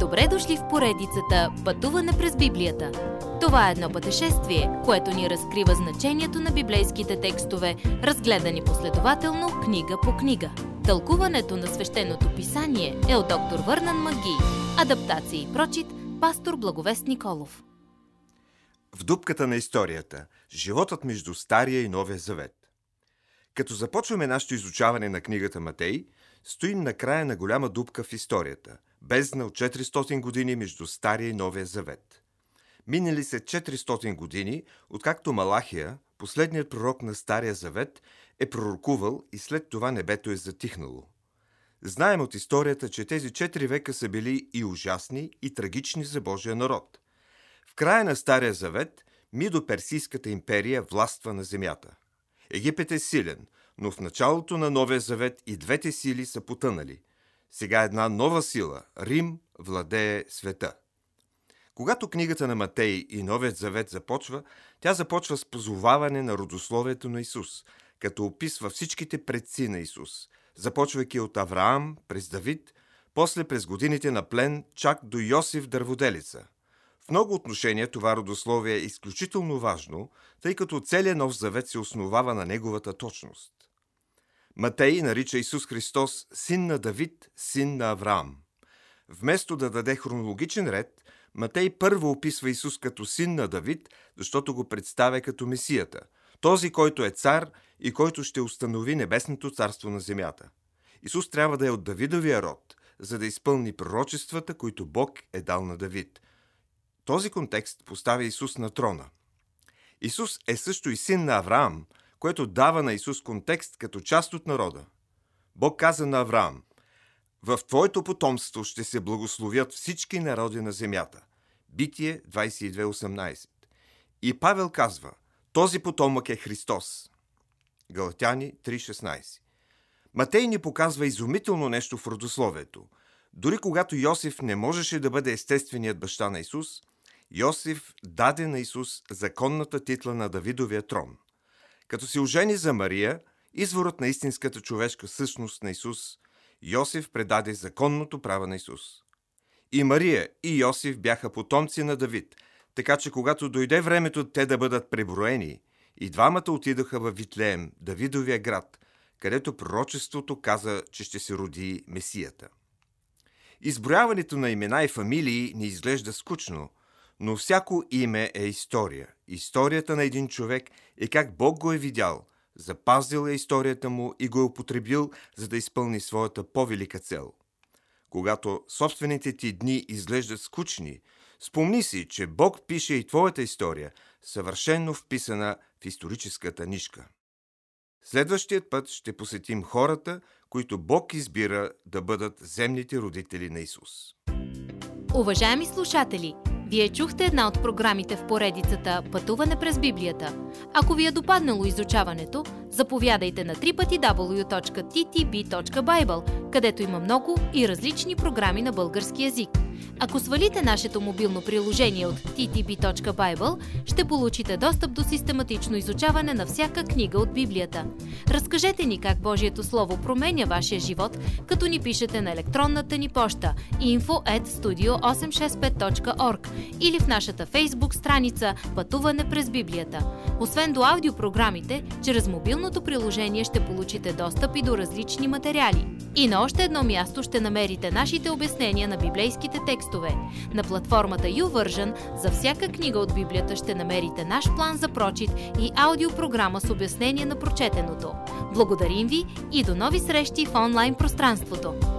Добре дошли в поредицата Пътуване през Библията. Това е едно пътешествие, което ни разкрива значението на библейските текстове, разгледани последователно книга по книга. Тълкуването на свещеното писание е от доктор Върнан Маги. Адаптация и прочит, пастор Благовест Николов. В дупката на историята – животът между Стария и Новия Завет. Като започваме нашето изучаване на книгата Матей, стоим на края на голяма дупка в историята – бездна от 400 години между Стария и Новия Завет. Минали се 400 години, откакто Малахия, последният пророк на Стария Завет, е пророкувал и след това небето е затихнало. Знаем от историята, че тези 4 века са били и ужасни, и трагични за Божия народ. В края на Стария Завет Мидо-Персийската империя властва на земята. Египет е силен, но в началото на Новия Завет и двете сили са потънали. Сега една нова сила – Рим владее света. Когато книгата на Матей и Новият Завет започва, тя започва с позоваване на родословието на Исус, като описва всичките предци на Исус, започвайки от Авраам през Давид, после през годините на плен, чак до Йосиф Дърводелица. В много отношения това родословие е изключително важно, тъй като целият Нов Завет се основава на неговата точност. Матей нарича Исус Христос син на Давид, син на Авраам. Вместо да даде хронологичен ред, Матей първо описва Исус като син на Давид, защото го представя като Месията, този, който е цар и който ще установи небесното царство на земята. Исус трябва да е от Давидовия род, за да изпълни пророчествата, които Бог е дал на Давид. Този контекст поставя Исус на трона. Исус е също и син на Авраам – което дава на Исус контекст като част от народа. Бог каза на Авраам, в Твоето потомство ще се благословят всички народи на земята. Битие 22.18 И Павел казва, този потомък е Христос. Галатяни 3.16 Матей ни показва изумително нещо в родословието. Дори когато Йосиф не можеше да бъде естественият баща на Исус, Йосиф даде на Исус законната титла на Давидовия трон – като се ожени за Мария, изворът на истинската човешка същност на Исус, Йосиф предаде законното право на Исус. И Мария, и Йосиф бяха потомци на Давид, така че когато дойде времето те да бъдат преброени, и двамата отидоха в Витлеем, Давидовия град, където пророчеството каза, че ще се роди Месията. Изброяването на имена и фамилии не изглежда скучно, но всяко име е история. Историята на един човек е как Бог го е видял, запазил е историята му и го е употребил, за да изпълни своята по-велика цел. Когато собствените ти дни изглеждат скучни, спомни си, че Бог пише и твоята история, съвършенно вписана в историческата нишка. Следващият път ще посетим хората, които Бог избира да бъдат земните родители на Исус. Уважаеми слушатели! Вие чухте една от програмите в поредицата Пътуване през Библията. Ако ви е допаднало изучаването, заповядайте на www.ttb.bible, където има много и различни програми на български язик. Ако свалите нашето мобилно приложение от ttb.bible, ще получите достъп до систематично изучаване на всяка книга от Библията. Разкажете ни как Божието Слово променя вашия живот, като ни пишете на електронната ни поща info@studio865.org или в нашата фейсбук страница Пътуване през Библията. Освен до аудиопрограмите, чрез мобилното приложение ще получите достъп и до различни материали. И на още едно място ще намерите нашите обяснения на библейските текстове. На платформата YouVersion за всяка книга от Библията ще намерите наш план за прочит и аудиопрограма с обяснение на прочетеното. Благодарим ви и до нови срещи в онлайн пространството!